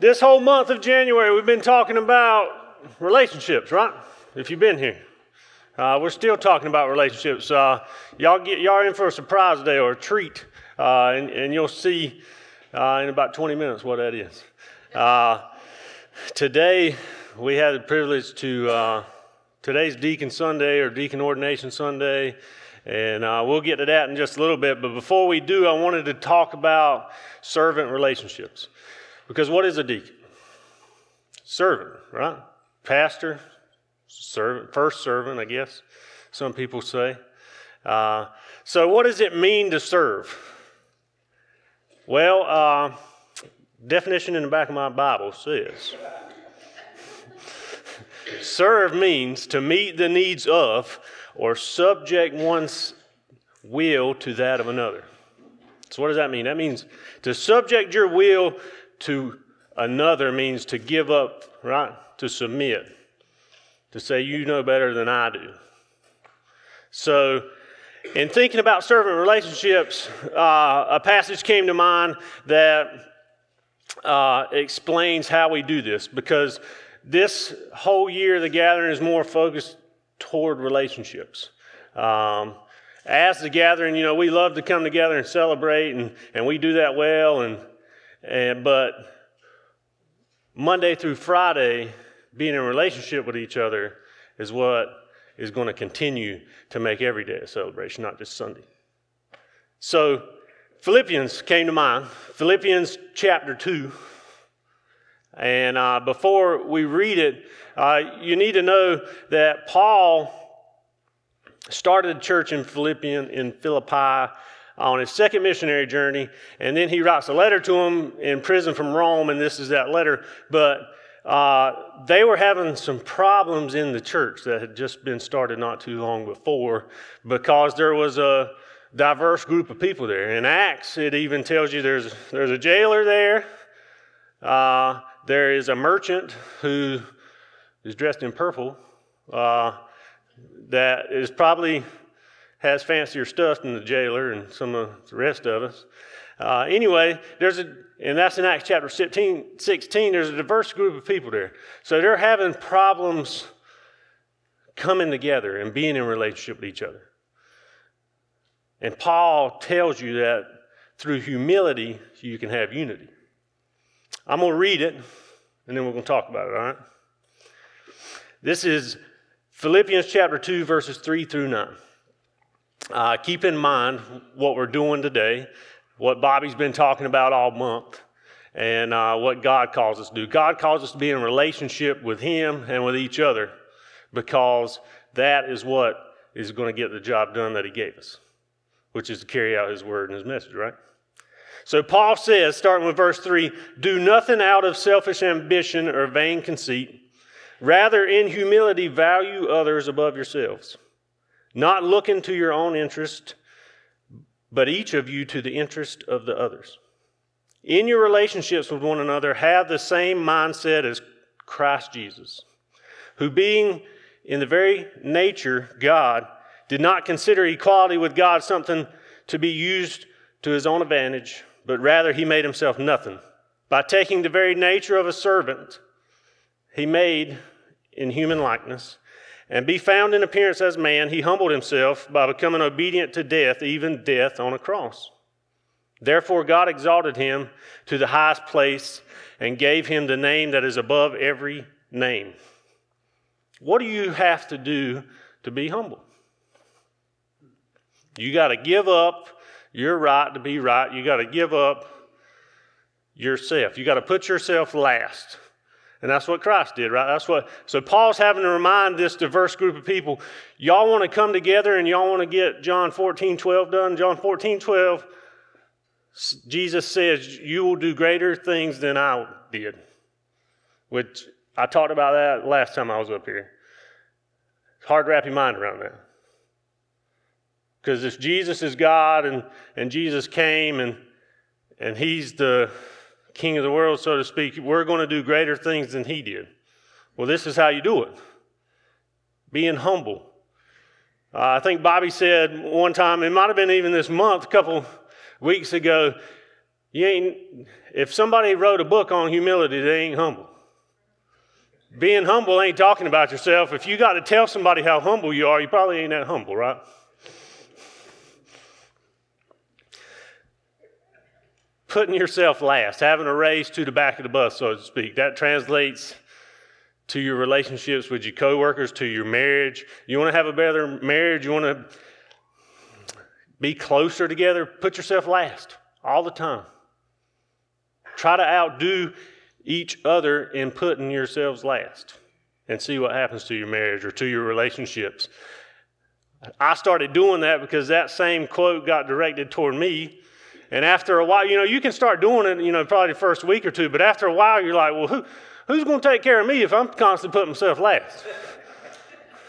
This whole month of January, we've been talking about relationships, right? If you've been here, uh, we're still talking about relationships. Uh, y'all get y'all in for a surprise day or a treat, uh, and, and, you'll see uh, in about 20 minutes what that is. Uh, today, we had the privilege to uh, today's Deacon Sunday or Deacon Ordination Sunday. And we'll get to that in just a little bit. But before we do, I wanted to talk about servant relationships. Because what is a deacon? Servant, right? Pastor, servant, first servant, I guess some people say. Uh, so, what does it mean to serve? Well, uh, definition in the back of my Bible says serve means to meet the needs of or subject one's will to that of another. So, what does that mean? That means to subject your will to another means to give up, right? To submit, to say, you know better than I do. So, in thinking about servant relationships, uh, a passage came to mind that uh, explains how we do this because this whole year the gathering is more focused toward relationships. Um, as the gathering, you know, we love to come together and celebrate, and, and we do that well. And, and but Monday through Friday, being in relationship with each other is what is going to continue to make every day a celebration, not just Sunday. So Philippians came to mind. Philippians chapter two. And uh, before we read it, uh, you need to know that Paul started a church in Philippian in Philippi on his second missionary journey, and then he writes a letter to them in prison from Rome, and this is that letter. But uh, they were having some problems in the church that had just been started not too long before because there was a diverse group of people there. In Acts, it even tells you there's, there's a jailer there, uh, there is a merchant who is dressed in purple uh, that is probably has fancier stuff than the jailer and some of the rest of us. Uh, anyway, there's a, and that's in Acts chapter 16, 16, there's a diverse group of people there. So they're having problems coming together and being in relationship with each other. And Paul tells you that through humility, you can have unity. I'm going to read it, and then we're going to talk about it, all right? This is Philippians chapter 2, verses 3 through 9. Uh, keep in mind what we're doing today, what Bobby's been talking about all month, and uh, what God calls us to do. God calls us to be in relationship with Him and with each other because that is what is going to get the job done that He gave us, which is to carry out His word and His message, right? So Paul says, starting with verse 3 do nothing out of selfish ambition or vain conceit. Rather, in humility, value others above yourselves not looking to your own interest, but each of you to the interest of the others. In your relationships with one another, have the same mindset as Christ Jesus, who, being in the very nature God, did not consider equality with God something to be used to his own advantage, but rather he made himself nothing. By taking the very nature of a servant, he made in human likeness and be found in appearance as man, he humbled himself by becoming obedient to death, even death on a cross. Therefore, God exalted him to the highest place and gave him the name that is above every name. What do you have to do to be humble? You got to give up your right to be right. You got to give up yourself. You got to put yourself last. And that's what Christ did, right? That's what so Paul's having to remind this diverse group of people, y'all want to come together and y'all want to get John 14, 12 done. John 14, 12, Jesus says, You will do greater things than I did. Which I talked about that last time I was up here. It's hard to wrap your mind around that. Because if Jesus is God and, and Jesus came and and he's the king of the world, so to speak, we're going to do greater things than he did. Well, this is how you do it being humble. Uh, I think Bobby said one time, it might have been even this month, a couple weeks ago, You ain't, if somebody wrote a book on humility, they ain't humble. Being humble ain't talking about yourself. If you got to tell somebody how humble you are, you probably ain't that humble, right? Putting yourself last, having a race to the back of the bus, so to speak. That translates to your relationships with your coworkers, to your marriage. You want to have a better marriage, you want to be closer together, put yourself last all the time. Try to outdo each other in putting yourselves last and see what happens to your marriage or to your relationships. I started doing that because that same quote got directed toward me. And after a while, you know, you can start doing it, you know, probably the first week or two, but after a while, you're like, well, who, who's going to take care of me if I'm constantly putting myself last?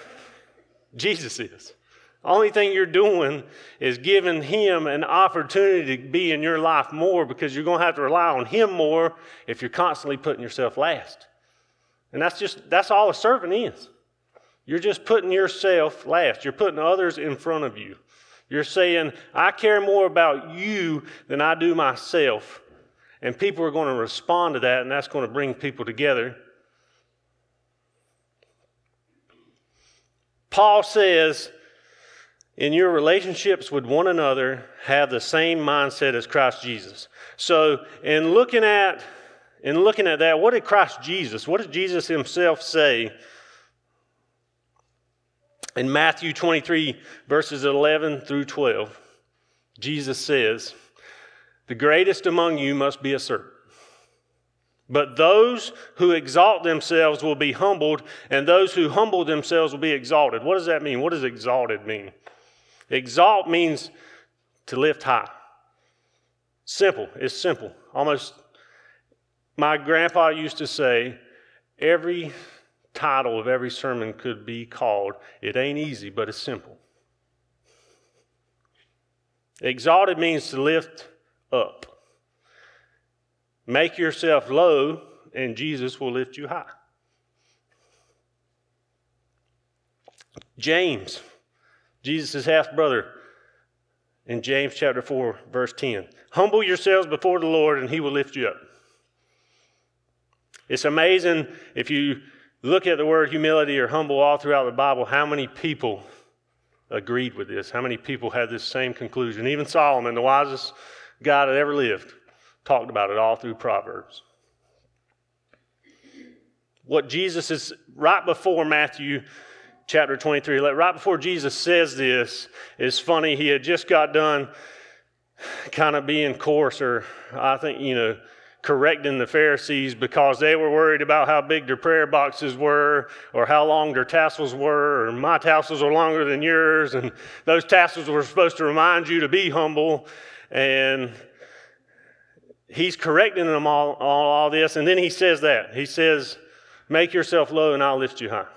Jesus is. Only thing you're doing is giving him an opportunity to be in your life more because you're going to have to rely on him more if you're constantly putting yourself last. And that's just that's all a servant is. You're just putting yourself last. You're putting others in front of you. You're saying, I care more about you than I do myself. And people are going to respond to that, and that's going to bring people together. Paul says, in your relationships with one another, have the same mindset as Christ Jesus. So, in looking at in looking at that, what did Christ Jesus, what did Jesus himself say in Matthew 23, verses 11 through 12? Jesus says, The greatest among you must be a servant. But those who exalt themselves will be humbled, and those who humble themselves will be exalted. What does that mean? What does exalted mean? Exalt means to lift high. Simple. It's simple. Almost, my grandpa used to say, every title of every sermon could be called, It Ain't Easy, but It's Simple. Exalted means to lift up. Make yourself low, and Jesus will lift you high. James Jesus' half brother in James chapter 4, verse 10. Humble yourselves before the Lord, and he will lift you up. It's amazing if you look at the word humility or humble all throughout the Bible, how many people agreed with this, how many people had this same conclusion. Even Solomon, the wisest guy that ever lived, talked about it all through Proverbs. What Jesus is right before Matthew chapter 23. Right before Jesus says this, is funny. He had just got done kind of being coarse, or I think, you know, correcting the Pharisees because they were worried about how big their prayer boxes were, or how long their tassels were, or my tassels are longer than yours, and those tassels were supposed to remind you to be humble. And he's correcting them all, all, all this, and then he says that. He says, Make yourself low, and I'll lift you high.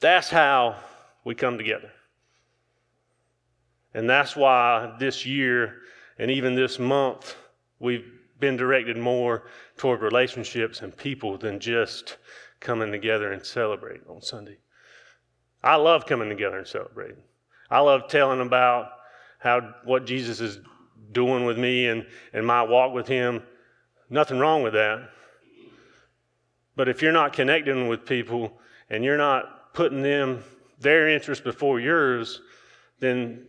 That's how we come together. And that's why this year and even this month, we've been directed more toward relationships and people than just coming together and celebrating on Sunday. I love coming together and celebrating. I love telling about how what Jesus is doing with me and, and my walk with him. Nothing wrong with that. But if you're not connecting with people and you're not putting them their interest before yours, then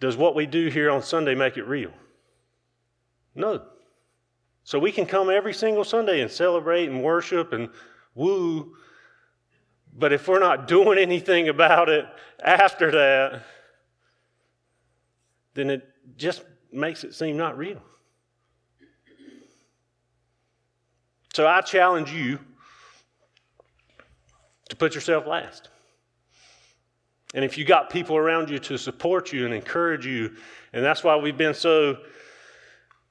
does what we do here on Sunday make it real? No. So we can come every single Sunday and celebrate and worship and woo, but if we're not doing anything about it after that, then it just makes it seem not real. So I challenge you to put yourself last. And if you got people around you to support you and encourage you, and that's why we've been so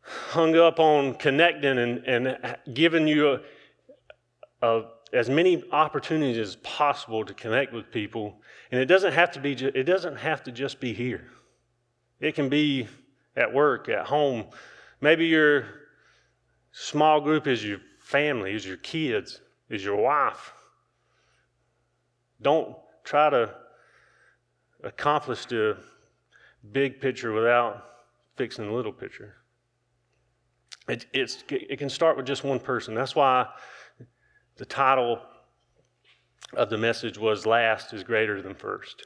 hung up on connecting and, and giving you a, a, as many opportunities as possible to connect with people. And it doesn't have to be, it doesn't have to just be here. It can be at work, at home. Maybe your small group is your family, is your kids, is your wife. Don't try to accomplish the big picture without fixing the little picture. It, it can start with just one person. That's why the title of the message was Last is Greater Than First.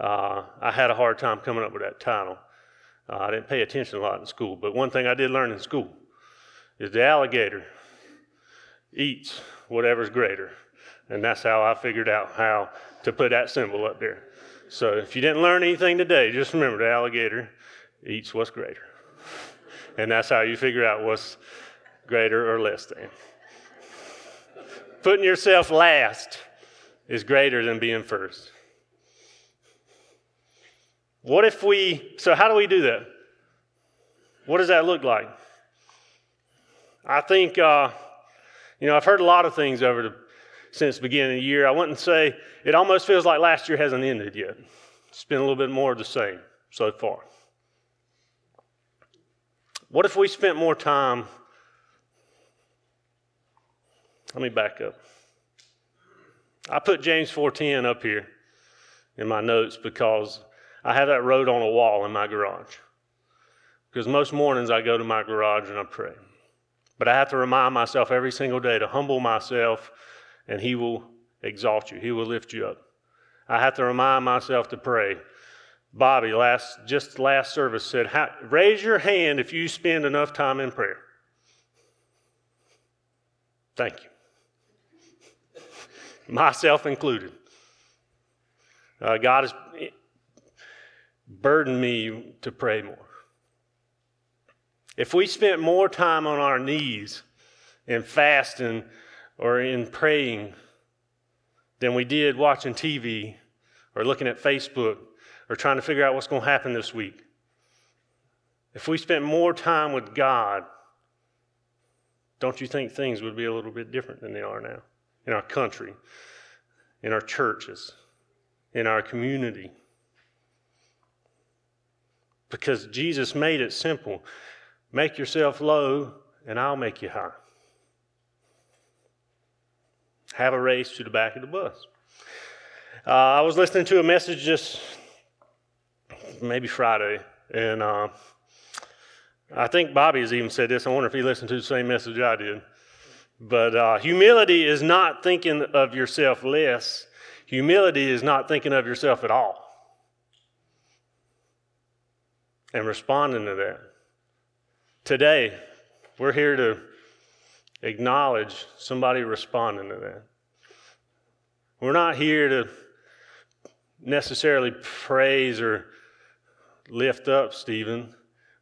Uh, I had a hard time coming up with that title. Uh, I didn't pay attention a lot in school, but one thing I did learn in school is the alligator eats whatever's greater. And that's how I figured out how to put that symbol up there. So if you didn't learn anything today, just remember the alligator eats what's greater. And that's how you figure out what's greater or less than. Putting yourself last is greater than being first. What if we, so how do we do that? What does that look like? I think, uh, you know, I've heard a lot of things over the, since the beginning of the year. I wouldn't say it almost feels like last year hasn't ended yet. It's been a little bit more of the same so far. What if we spent more time? Let me back up. I put James 4:10 up here in my notes because I have that wrote on a wall in my garage. Because most mornings I go to my garage and I pray. But I have to remind myself every single day to humble myself and He will exalt you, He will lift you up. I have to remind myself to pray. Bobby, last just last service said, "Raise your hand if you spend enough time in prayer." Thank you, myself included. Uh, God has burdened me to pray more. If we spent more time on our knees in fasting or in praying than we did watching TV or looking at Facebook or trying to figure out what's going to happen this week, if we spent more time with God, don't you think things would be a little bit different than they are now in our country, in our churches, in our community? Because Jesus made it simple. Make yourself low, and I'll make you high. Have a race to the back of the bus. Uh, I was listening to a message just maybe Friday, and uh, I think Bobby has even said this. I wonder if he listened to the same message I did. But uh, humility is not thinking of yourself less, humility is not thinking of yourself at all and responding to that. Today, we're here to acknowledge somebody responding to that. We're not here to necessarily praise or lift up Stephen.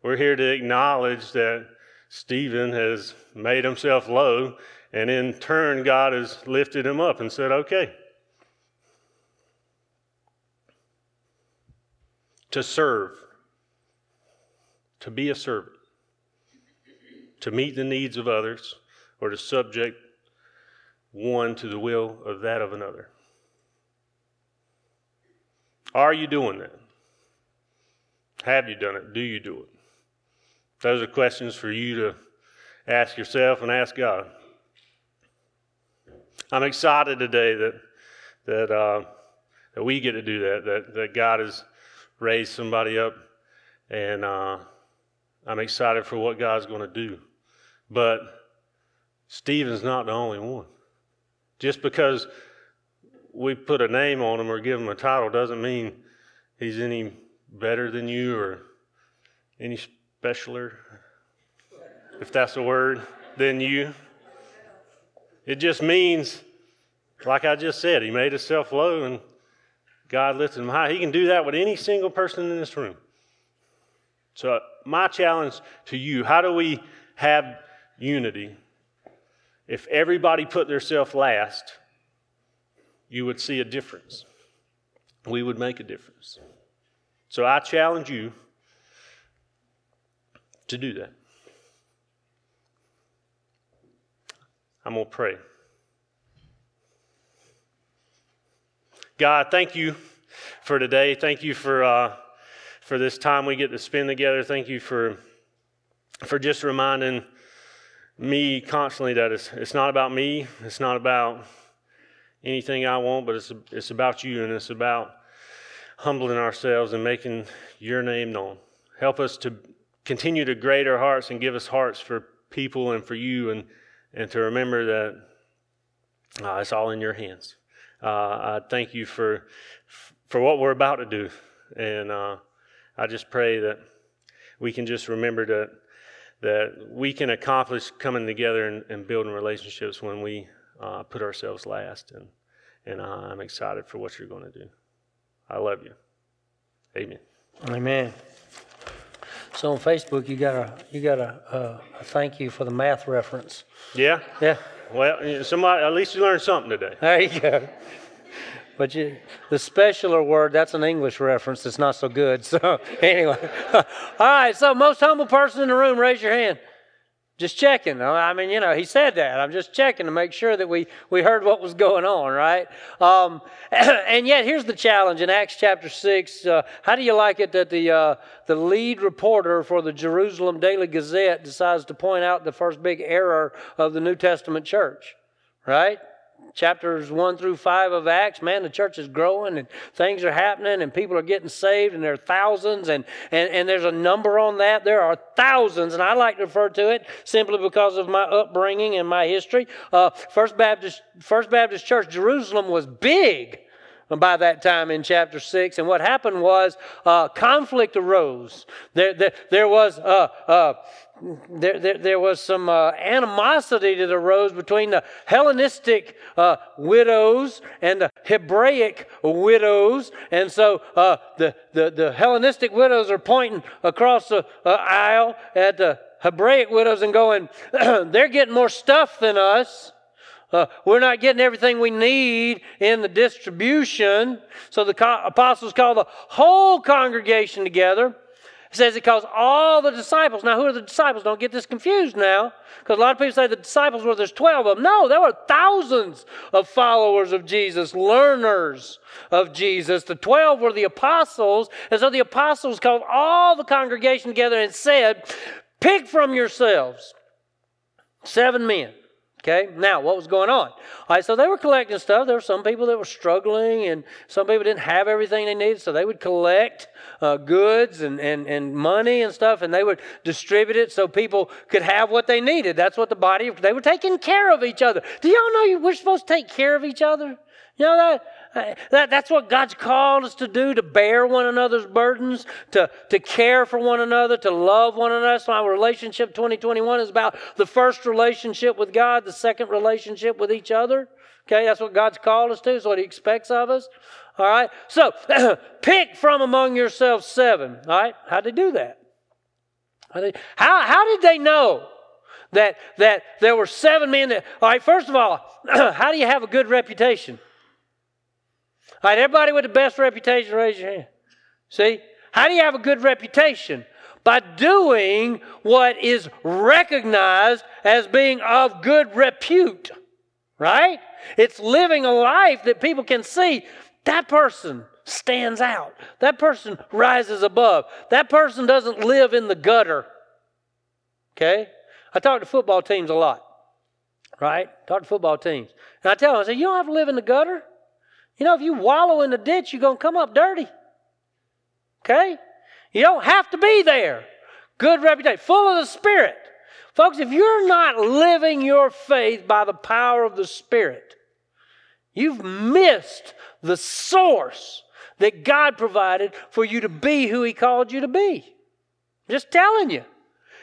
We're here to acknowledge that Stephen has made himself low, and in turn, God has lifted him up and said, okay. To serve, to be a servant to meet the needs of others or to subject one to the will of that of another. Are you doing that? Have you done it? Do you do it? Those are questions for you to ask yourself and ask God. I'm excited today that that uh, that we get to do that. That that God has raised somebody up, and uh, I'm excited for what God's going to do. But Stephen's not the only one. Just because we put a name on him or give him a title doesn't mean he's any better than you or any specialer, if that's a word, than you. It just means, like I just said, he made himself low and God lifted him high. He can do that with any single person in this room. So, my challenge to you how do we have unity, if everybody put themselves last, you would see a difference. We would make a difference. So I challenge you to do that. I'm going to pray. God, thank you for today. Thank you for, uh, for this time we get to spend together. Thank you for, for just reminding me constantly that it's, it's not about me, it's not about anything I want, but it's, it's about you and it's about humbling ourselves and making your name known. Help us to continue to grade our hearts and give us hearts for people and for you, and, and to remember that uh, it's all in your hands. Uh, I thank you for for what we're about to do, and uh, I just pray that we can just remember that that we can accomplish coming together and, and building relationships when we uh, put ourselves last. And and I'm excited for what you're going to do. I love you. Amen. Amen. So on Facebook, you got a you got a, uh, a thank you for the math reference. Yeah. Yeah. Well, somebody at least you learned something today. There you go. But you, the specialer word, that's an English reference that's not so good. So, anyway. All right, so most humble person in the room, raise your hand. Just checking. I mean, you know, he said that. I'm just checking to make sure that we, we heard what was going on, right? Um, and yet, here's the challenge in Acts chapter 6. Uh, how do you like it that the, uh, the lead reporter for the Jerusalem Daily Gazette decides to point out the first big error of the New Testament church, right? Chapters 1 through 5 of Acts, man, the church is growing and things are happening and people are getting saved and there are thousands and, and, and there's a number on that. There are thousands, and I like to refer to it simply because of my upbringing and my history. Uh, First, Baptist, First Baptist Church, Jerusalem was big by that time in chapter 6. And what happened was uh, conflict arose. There, there, there was uh, uh, there, there, there, was some uh, animosity that arose between the Hellenistic uh, widows and the Hebraic widows. And so uh, the, the, the, Hellenistic widows are pointing across the uh, aisle at the Hebraic widows and going, they're getting more stuff than us. Uh, we're not getting everything we need in the distribution. So the co- apostles call the whole congregation together it says it calls all the disciples. Now, who are the disciples? Don't get this confused now, because a lot of people say the disciples were there's 12 of them. No, there were thousands of followers of Jesus, learners of Jesus. The 12 were the apostles, and so the apostles called all the congregation together and said, Pick from yourselves seven men Okay, now what was going on? All right, so they were collecting stuff. There were some people that were struggling, and some people didn't have everything they needed, so they would collect uh, goods and, and, and money and stuff, and they would distribute it so people could have what they needed. That's what the body, they were taking care of each other. Do y'all know we're supposed to take care of each other? You know that? That, that's what God's called us to do to bear one another's burdens, to, to care for one another, to love one another. So, our relationship 2021 is about the first relationship with God, the second relationship with each other. Okay, that's what God's called us to, it's what He expects of us. All right, so pick from among yourselves seven. All right, how'd they do that? How, how did they know that, that there were seven men that, all right, first of all, how do you have a good reputation? All right, everybody with the best reputation, raise your hand. See? How do you have a good reputation? By doing what is recognized as being of good repute, right? It's living a life that people can see that person stands out. That person rises above. That person doesn't live in the gutter. Okay? I talk to football teams a lot, right? Talk to football teams. And I tell them, I say, you don't have to live in the gutter. You know, if you wallow in the ditch, you're going to come up dirty. Okay? You don't have to be there. Good reputation, full of the Spirit. Folks, if you're not living your faith by the power of the Spirit, you've missed the source that God provided for you to be who He called you to be. Just telling you.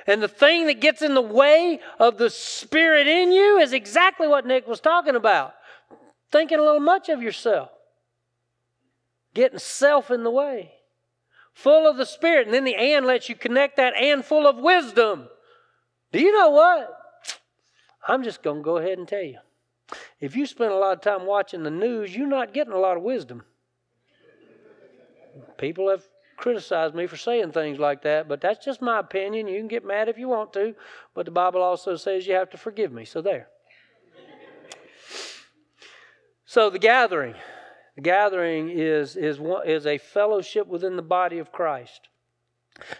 And the thing that gets in the way of the Spirit in you is exactly what Nick was talking about thinking a little much of yourself, getting self in the way, full of the Spirit. And then the and lets you connect that and full of wisdom. Do you know what? I'm just going to go ahead and tell you. If you spend a lot of time watching the news, you're not getting a lot of wisdom. People have criticized me for saying things like that, but that's just my opinion. You can get mad if you want to, but the Bible also says you have to forgive me. So there. So the gathering, the gathering is, is, is a fellowship within the body of Christ.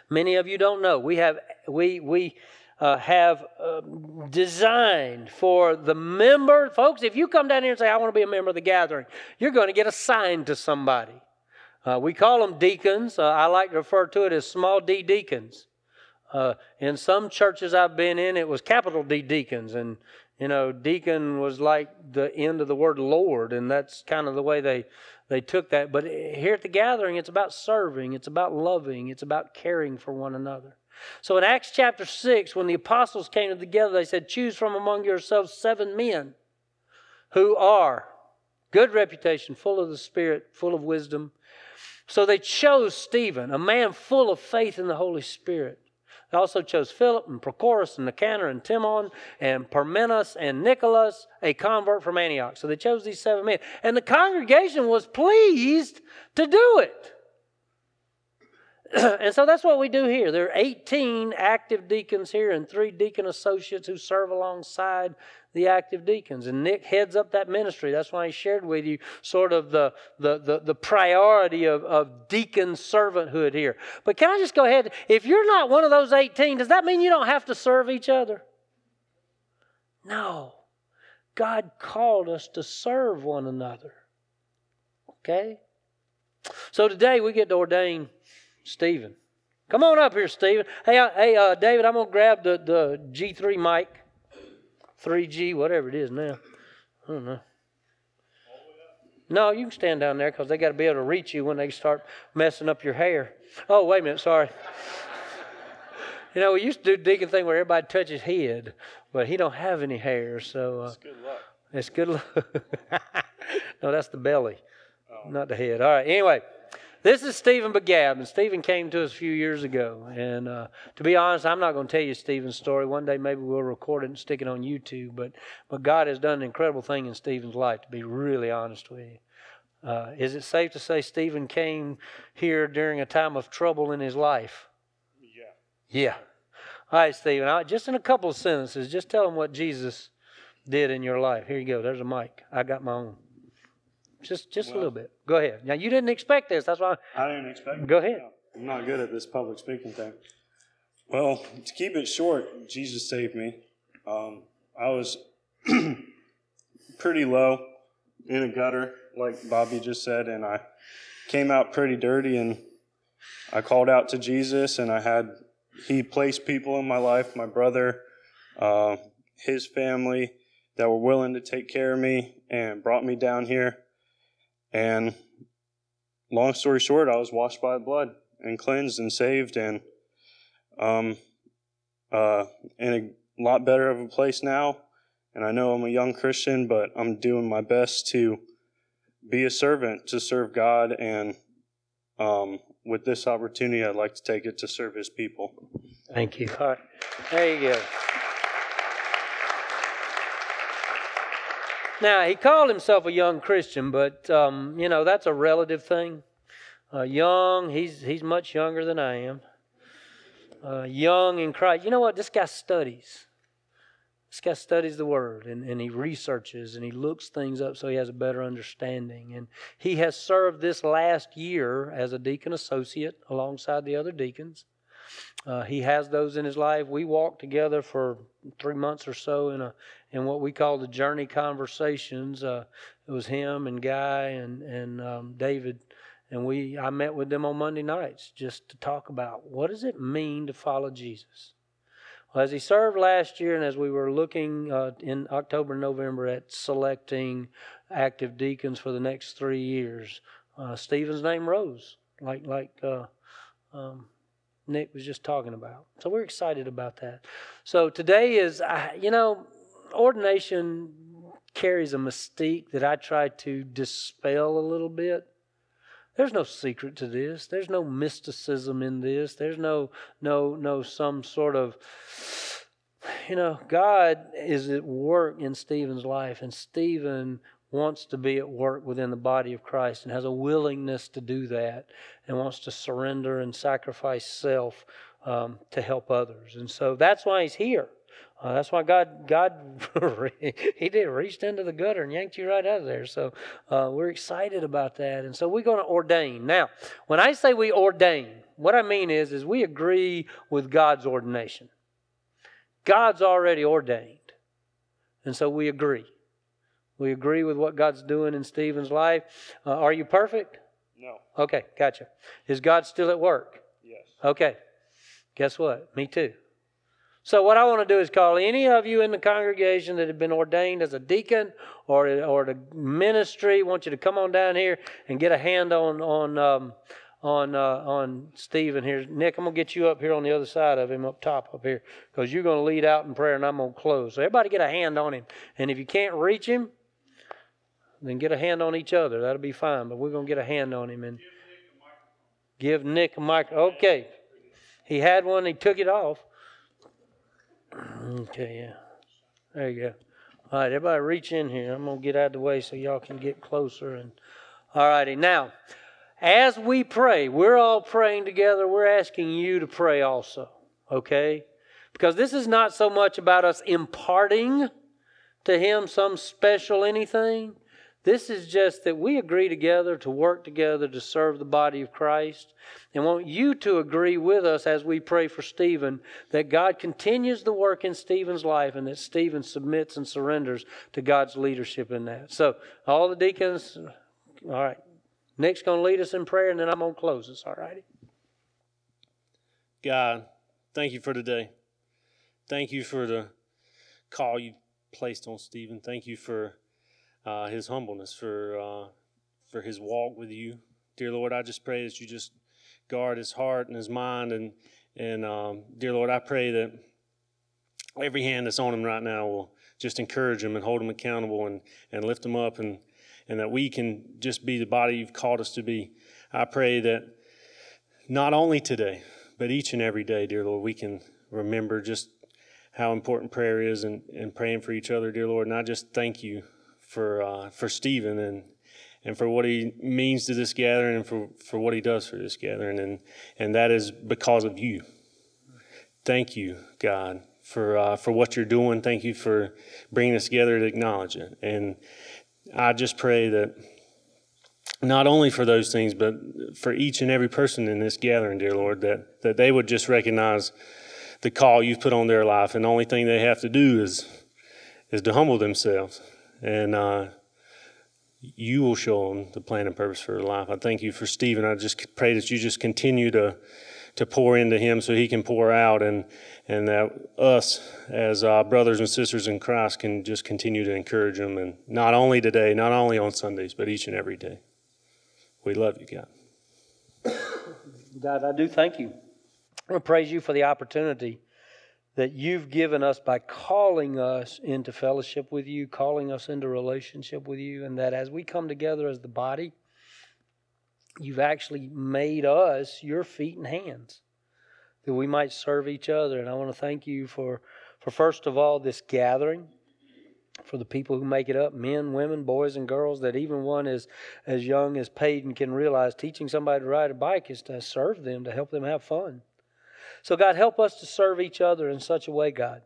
Many of you don't know. We have, we, we, uh, have uh, designed for the member. Folks, if you come down here and say, I want to be a member of the gathering, you're going to get assigned to somebody. Uh, we call them deacons. Uh, I like to refer to it as small d deacons. Uh, in some churches I've been in, it was capital D deacons, and you know, deacon was like the end of the word Lord, and that's kind of the way they they took that. But here at the gathering, it's about serving, it's about loving, it's about caring for one another. So in Acts chapter 6, when the apostles came together, they said, Choose from among yourselves seven men who are good reputation, full of the Spirit, full of wisdom. So they chose Stephen, a man full of faith in the Holy Spirit. They also chose Philip and Prochorus and Nicanor and Timon and Parmenas and Nicholas, a convert from Antioch. So they chose these seven men. And the congregation was pleased to do it. and so that's what we do here. There are 18 active deacons here and three deacon associates who serve alongside the active deacons. And Nick heads up that ministry. That's why he shared with you sort of the, the, the, the priority of, of deacon servanthood here. But can I just go ahead? If you're not one of those 18, does that mean you don't have to serve each other? No. God called us to serve one another. Okay? So today we get to ordain Stephen. Come on up here, Stephen. Hey, uh, hey, uh, David, I'm gonna grab the, the G3 mic, 3G, whatever it is now. I don't know. No, you can stand down there because they got to be able to reach you when they start messing up your hair. Oh, wait a minute, sorry. you know, we used to do deacon thing where everybody touches head, but he don't have any hair, so uh, It's good luck. it's good luck. no, that's the belly, not the head. All right. Anyway, this is Stephen Begab, and Stephen came to us a few years ago. And uh, to be honest, I'm not going to tell you Stephen's story. One day maybe we'll record it and stick it on YouTube. But but God has done an incredible thing in Stephen's life. To be really honest with you, uh, is it safe to say Stephen came here during a time of trouble in his life? Yeah. Yeah. All right, Stephen. I, just in a couple of sentences, just tell them what Jesus did in your life. Here you go. There's a mic. I got my own. Just just a little bit. Go ahead. Now you didn't expect this. That's why. I didn't expect. Go ahead. No, I'm not good at this public speaking thing. Well, to keep it short, Jesus saved me. Um, I was pretty low in a gutter, like Bobby just said, and I came out pretty dirty. And I called out to Jesus, and I had He placed people in my life, my brother, uh, his family, that were willing to take care of me and brought me down here. And long story short, I was washed by the blood and cleansed and saved and um, uh, in a lot better of a place now. And I know I'm a young Christian, but I'm doing my best to be a servant to serve God. And um, with this opportunity, I'd like to take it to serve His people. Thank you. All right. There you go. Now, he called himself a young Christian, but, um, you know, that's a relative thing. Uh, young, he's, he's much younger than I am. Uh, young in Christ. You know what? This guy studies. This guy studies the Word and, and he researches and he looks things up so he has a better understanding. And he has served this last year as a deacon associate alongside the other deacons. Uh, he has those in his life. We walked together for three months or so in a in what we call the journey conversations. Uh, it was him and Guy and and um, David, and we I met with them on Monday nights just to talk about what does it mean to follow Jesus. Well, as he served last year, and as we were looking uh, in October and November at selecting active deacons for the next three years, uh, Stephen's name rose, like like. Uh, um, Nick was just talking about. So we're excited about that. So today is, you know, ordination carries a mystique that I try to dispel a little bit. There's no secret to this. There's no mysticism in this. There's no no no some sort of you know, God is at work in Stephen's life and Stephen wants to be at work within the body of Christ and has a willingness to do that and wants to surrender and sacrifice self um, to help others. And so that's why he's here. Uh, that's why God, God, He did reached into the gutter and yanked you right out of there. So uh, we're excited about that, and so we're going to ordain. Now, when I say we ordain, what I mean is, is we agree with God's ordination. God's already ordained, and so we agree. We agree with what God's doing in Stephen's life. Uh, are you perfect? No. Okay, gotcha. Is God still at work? Yes. Okay. Guess what? Me too. So what I want to do is call any of you in the congregation that have been ordained as a deacon or or the ministry. I want you to come on down here and get a hand on on um, on uh, on Stephen here. Nick, I'm gonna get you up here on the other side of him, up top up here, because you're gonna lead out in prayer and I'm gonna close. So everybody get a hand on him, and if you can't reach him, then get a hand on each other. That'll be fine. But we're gonna get a hand on him and give Nick a mic. Okay, he had one. He took it off. Okay, yeah. There you go. All right, everybody reach in here. I'm going to get out of the way so y'all can get closer. And All righty. Now, as we pray, we're all praying together. We're asking you to pray also, okay? Because this is not so much about us imparting to Him some special anything. This is just that we agree together to work together to serve the body of Christ. And want you to agree with us as we pray for Stephen that God continues the work in Stephen's life and that Stephen submits and surrenders to God's leadership in that. So, all the deacons, all right. Nick's going to lead us in prayer and then I'm going to close us, all righty? God, thank you for today. Thank you for the call you placed on Stephen. Thank you for uh, his humbleness, for uh, for his walk with you, dear Lord. I just pray that you just guard his heart and his mind, and and um, dear Lord, I pray that every hand that's on him right now will just encourage him and hold him accountable and and lift him up, and and that we can just be the body you've called us to be. I pray that not only today, but each and every day, dear Lord, we can remember just how important prayer is and, and praying for each other, dear Lord. And I just thank you for uh, for Stephen and and for what he means to this gathering and for, for what he does for this gathering and and that is because of you. Thank you, God, for uh, for what you're doing. Thank you for bringing us together to acknowledge it. And I just pray that not only for those things, but for each and every person in this gathering, dear Lord, that that they would just recognize the call you've put on their life, and the only thing they have to do is is to humble themselves and uh, you will show them the plan and purpose for their life. I thank you for Stephen. I just pray that you just continue to to pour into him so he can pour out, and and that us as uh, brothers and sisters in Christ can just continue to encourage him, and not only today, not only on Sundays, but each and every day. We love you, God. God, I do thank you. I praise you for the opportunity that you've given us by calling us into fellowship with you, calling us into relationship with you, and that as we come together as the body, you've actually made us your feet and hands that we might serve each other. And I want to thank you for, for first of all, this gathering. For the people who make it up, men, women, boys, and girls, that even one as, as young as Peyton can realize teaching somebody to ride a bike is to serve them, to help them have fun. So, God, help us to serve each other in such a way, God,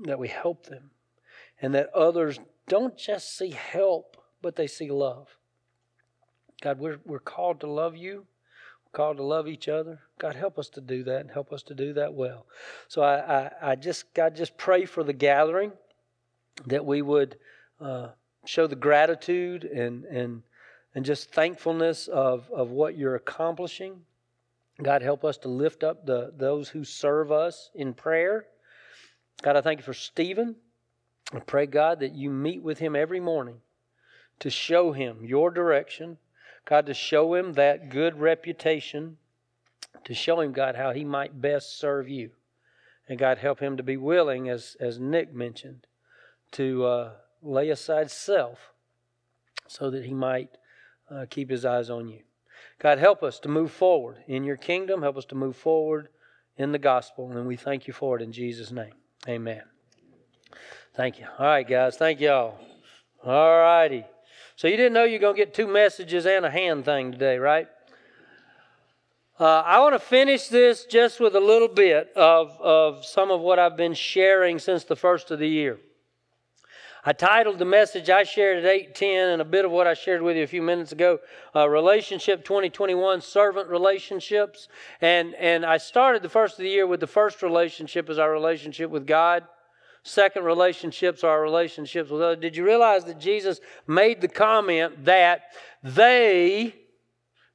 that we help them and that others don't just see help, but they see love. God, we're, we're called to love you. We're called to love each other. God, help us to do that and help us to do that well. So I, I, I just, God, just pray for the gathering that we would uh, show the gratitude and, and, and just thankfulness of, of what you're accomplishing God, help us to lift up the, those who serve us in prayer. God, I thank you for Stephen. I pray, God, that you meet with him every morning to show him your direction. God, to show him that good reputation, to show him, God, how he might best serve you. And God, help him to be willing, as, as Nick mentioned, to uh, lay aside self so that he might uh, keep his eyes on you. God, help us to move forward in your kingdom. Help us to move forward in the gospel. And we thank you for it in Jesus' name. Amen. Thank you. All right, guys. Thank y'all. All righty. So you didn't know you're going to get two messages and a hand thing today, right? Uh, I want to finish this just with a little bit of, of some of what I've been sharing since the first of the year. I titled the message I shared at 810 and a bit of what I shared with you a few minutes ago, uh, Relationship 2021, Servant Relationships. And, and I started the first of the year with the first relationship as our relationship with God. Second relationships are our relationships with others. Did you realize that Jesus made the comment that they,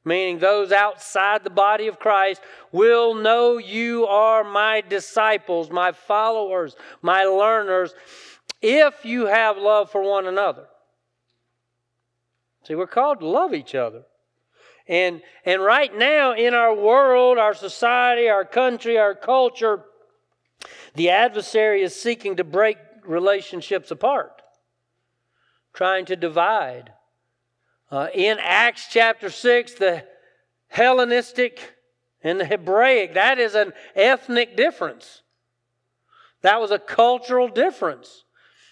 meaning those outside the body of Christ, will know you are my disciples, my followers, my learners, if you have love for one another. See, we're called to love each other. And, and right now in our world, our society, our country, our culture, the adversary is seeking to break relationships apart, trying to divide. Uh, in Acts chapter 6, the Hellenistic and the Hebraic, that is an ethnic difference. That was a cultural difference.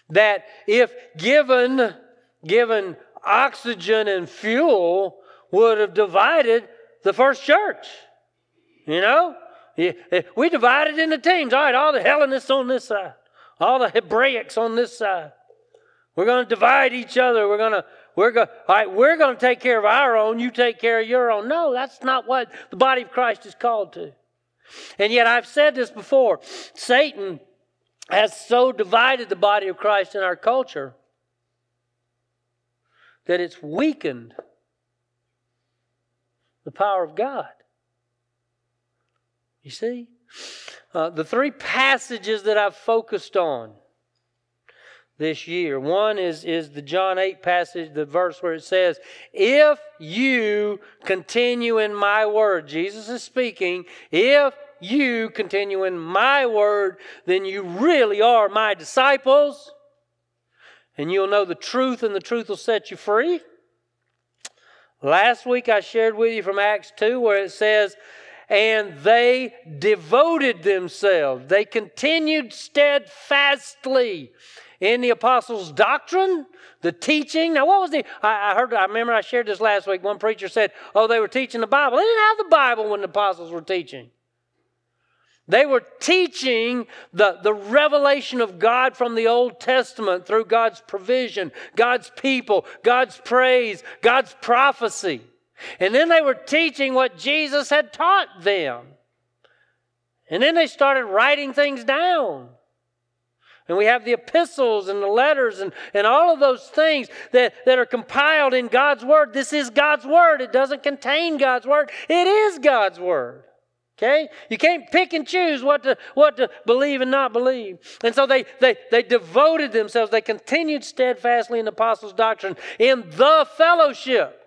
That if given, given oxygen and fuel, would have divided the first church. You know? We divided into teams. All right, all the Hellenists on this side, all the Hebraics on this side. We're going to divide each other. We're going to we're going we're going to take care of our own, you take care of your own. No, that's not what the body of Christ is called to. And yet I've said this before. Satan has so divided the body of Christ in our culture that it's weakened the power of God. You see? Uh, the three passages that I've focused on this year. One is, is the John 8 passage, the verse where it says, If you continue in my word, Jesus is speaking, if you continue in my word, then you really are my disciples, and you'll know the truth, and the truth will set you free. Last week I shared with you from Acts 2 where it says, and they devoted themselves. They continued steadfastly in the apostles' doctrine, the teaching. Now, what was the? I, I, heard. I remember I shared this last week. One preacher said, "Oh, they were teaching the Bible. They didn't have the Bible when the apostles were teaching." They were teaching the, the revelation of God from the Old Testament through God's provision, God's people, God's praise, God's prophecy. And then they were teaching what Jesus had taught them. And then they started writing things down. And we have the epistles and the letters and, and all of those things that, that are compiled in God's Word. This is God's Word. It doesn't contain God's Word, it is God's Word. Okay? You can't pick and choose what to, what to believe and not believe. And so they, they, they devoted themselves, they continued steadfastly in the apostles' doctrine, in the fellowship.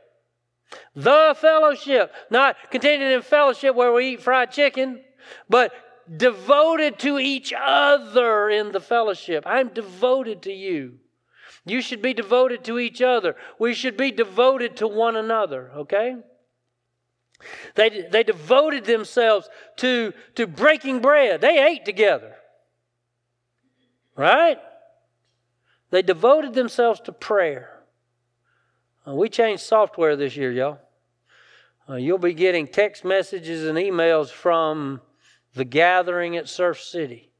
The fellowship. Not continued in fellowship where we eat fried chicken, but devoted to each other in the fellowship. I'm devoted to you. You should be devoted to each other. We should be devoted to one another, okay? They, they devoted themselves to, to breaking bread. They ate together. Right? They devoted themselves to prayer. Uh, we changed software this year, y'all. Uh, you'll be getting text messages and emails from the gathering at Surf City.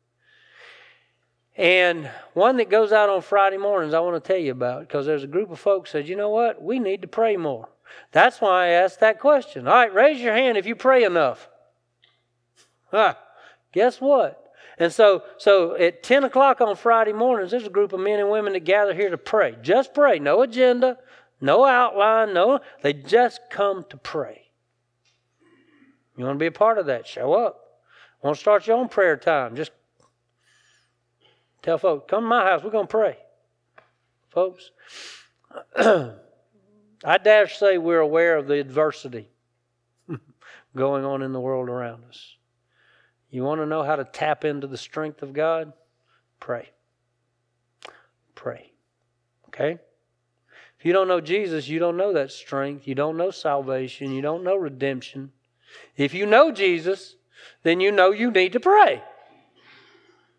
And one that goes out on Friday mornings, I want to tell you about because there's a group of folks said, you know what, we need to pray more. That's why I asked that question. All right, raise your hand if you pray enough. Huh. Guess what? And so, so at 10 o'clock on Friday mornings, there's a group of men and women that gather here to pray. Just pray. No agenda, no outline, no. They just come to pray. You want to be a part of that? Show up. Want to start your own prayer time? Just tell folks, come to my house. We're going to pray. Folks, I dare say we're aware of the adversity going on in the world around us. You want to know how to tap into the strength of God? Pray. Pray. Okay? If you don't know Jesus, you don't know that strength. You don't know salvation. You don't know redemption. If you know Jesus, then you know you need to pray.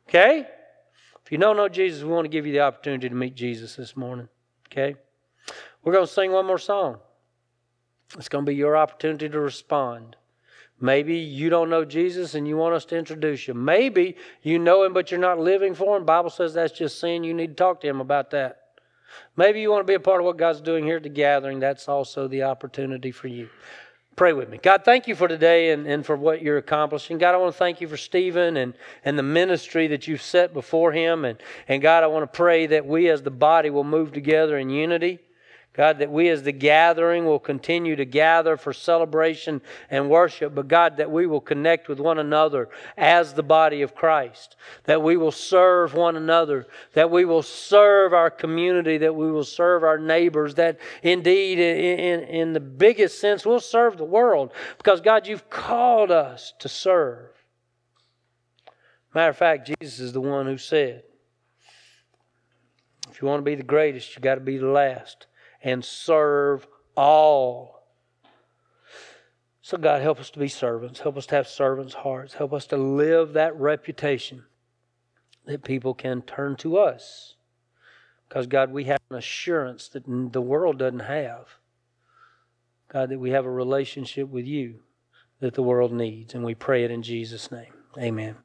Okay? If you don't know Jesus, we want to give you the opportunity to meet Jesus this morning. Okay? We're going to sing one more song. It's going to be your opportunity to respond. Maybe you don't know Jesus and you want us to introduce you. Maybe you know him but you're not living for him. Bible says that's just sin. You need to talk to him about that. Maybe you want to be a part of what God's doing here at the gathering. That's also the opportunity for you. Pray with me. God, thank you for today and, and for what you're accomplishing. God, I want to thank you for Stephen and, and the ministry that you've set before him. And, and God, I want to pray that we as the body will move together in unity. God, that we as the gathering will continue to gather for celebration and worship, but God, that we will connect with one another as the body of Christ, that we will serve one another, that we will serve our community, that we will serve our neighbors, that indeed, in, in, in the biggest sense, we'll serve the world because, God, you've called us to serve. Matter of fact, Jesus is the one who said, if you want to be the greatest, you got to be the last and serve all. So, God, help us to be servants. Help us to have servants' hearts. Help us to live that reputation that people can turn to us. Because, God, we have an assurance that the world doesn't have. God, that we have a relationship with you that the world needs. And we pray it in Jesus' name. Amen.